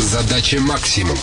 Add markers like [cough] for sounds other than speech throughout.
Задача максимум.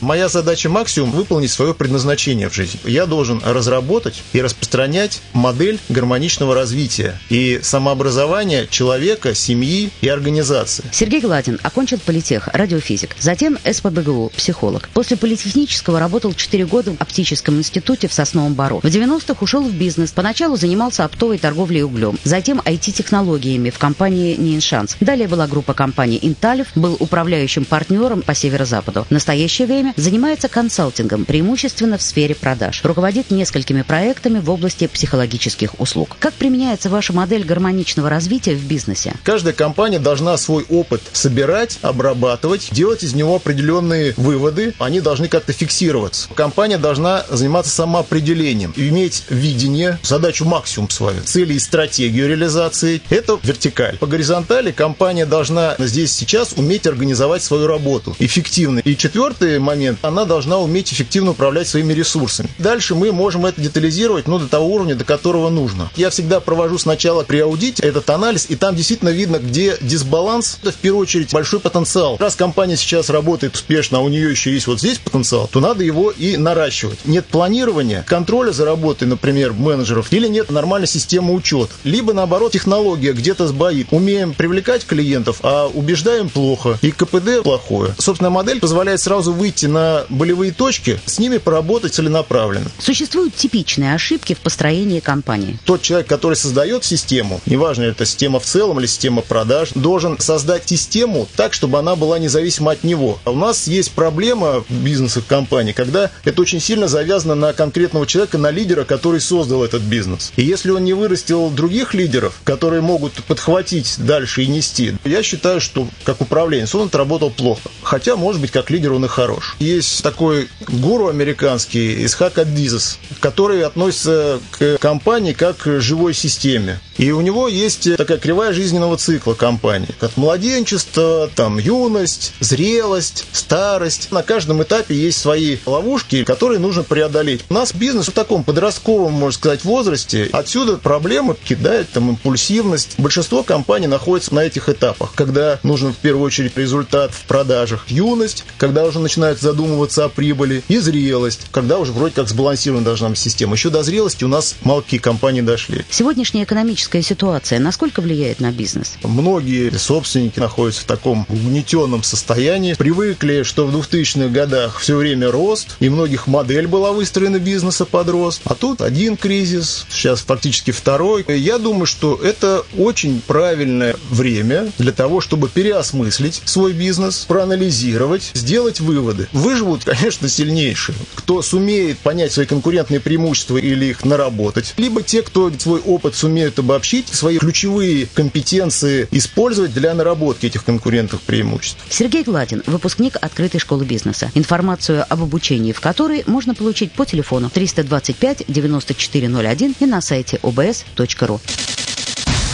Моя задача максимум выполнить свое предназначение в жизни. Я должен разработать и распространять модель гармоничного развития и самообразования человека, семьи и организации. Сергей Гладин окончил политех, радиофизик, затем СПБГУ, психолог. После политехнического работал 4 года в оптическом институте в Сосновом Бару. В 90-х ушел в бизнес. Поначалу занимался оптовой торговлей углем, затем IT-технологиями в компании «Ниншанс». Далее была группа компаний «Инталев», был управляющим партнером по северо-западу. В настоящее время занимается консалтингом, преимущественно в сфере продаж. Руководит несколькими проектами в области психологических услуг. Как применяется ваша модель гармоничного развития в бизнесе? Каждая компания должна свой опыт собирать, обрабатывать, делать из него определенные выводы. Они должны как-то фиксироваться. Компания должна заниматься самоопределением, иметь видение, задачу максимум свою, цели и стратегию реализации. Это вертикаль. По горизонтали компания должна здесь сейчас уметь организовать свою работу эффективно. И четвертый момент момент, она должна уметь эффективно управлять своими ресурсами. Дальше мы можем это детализировать, ну, до того уровня, до которого нужно. Я всегда провожу сначала при аудите этот анализ, и там действительно видно, где дисбаланс. Это, в первую очередь, большой потенциал. Раз компания сейчас работает успешно, а у нее еще есть вот здесь потенциал, то надо его и наращивать. Нет планирования, контроля за работой, например, менеджеров, или нет нормальной системы учета. Либо, наоборот, технология где-то сбоит. Умеем привлекать клиентов, а убеждаем плохо, и КПД плохое. Собственно, модель позволяет сразу выйти на болевые точки, с ними поработать целенаправленно. Существуют типичные ошибки в построении компании. Тот человек, который создает систему, неважно, это система в целом или система продаж, должен создать систему так, чтобы она была независима от него. А у нас есть проблема в бизнесах компании, когда это очень сильно завязано на конкретного человека, на лидера, который создал этот бизнес. И если он не вырастил других лидеров, которые могут подхватить дальше и нести, я считаю, что как управленец он отработал плохо. Хотя, может быть, как лидер он и хорош есть такой гуру американский, Исхак Адизес, который относится к компании как к живой системе. И у него есть такая кривая жизненного цикла компании. От младенчества, там, юность, зрелость, старость. На каждом этапе есть свои ловушки, которые нужно преодолеть. У нас бизнес в таком подростковом, можно сказать, возрасте. Отсюда проблемы кидает там импульсивность. Большинство компаний находится на этих этапах, когда нужен в первую очередь результат в продажах. Юность, когда уже начинают задумываться о прибыли. И зрелость, когда уже вроде как сбалансирована должна быть система. Еще до зрелости у нас мало какие компании дошли. Сегодняшняя экономическая экономическая ситуация, насколько влияет на бизнес? Многие собственники находятся в таком угнетенном состоянии, привыкли, что в 2000-х годах все время рост, и многих модель была выстроена бизнеса под рост, а тут один кризис, сейчас фактически второй. Я думаю, что это очень правильное время для того, чтобы переосмыслить свой бизнес, проанализировать, сделать выводы. Выживут, [laughs] конечно, сильнейшие, кто сумеет понять свои конкурентные преимущества или их наработать, либо те, кто свой опыт сумеют обобщить обобщить, свои ключевые компетенции использовать для наработки этих конкурентных преимуществ. Сергей Гладин, выпускник открытой школы бизнеса. Информацию об обучении в которой можно получить по телефону 325 9401 и на сайте obs.ru.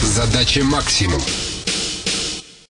Задача максимум.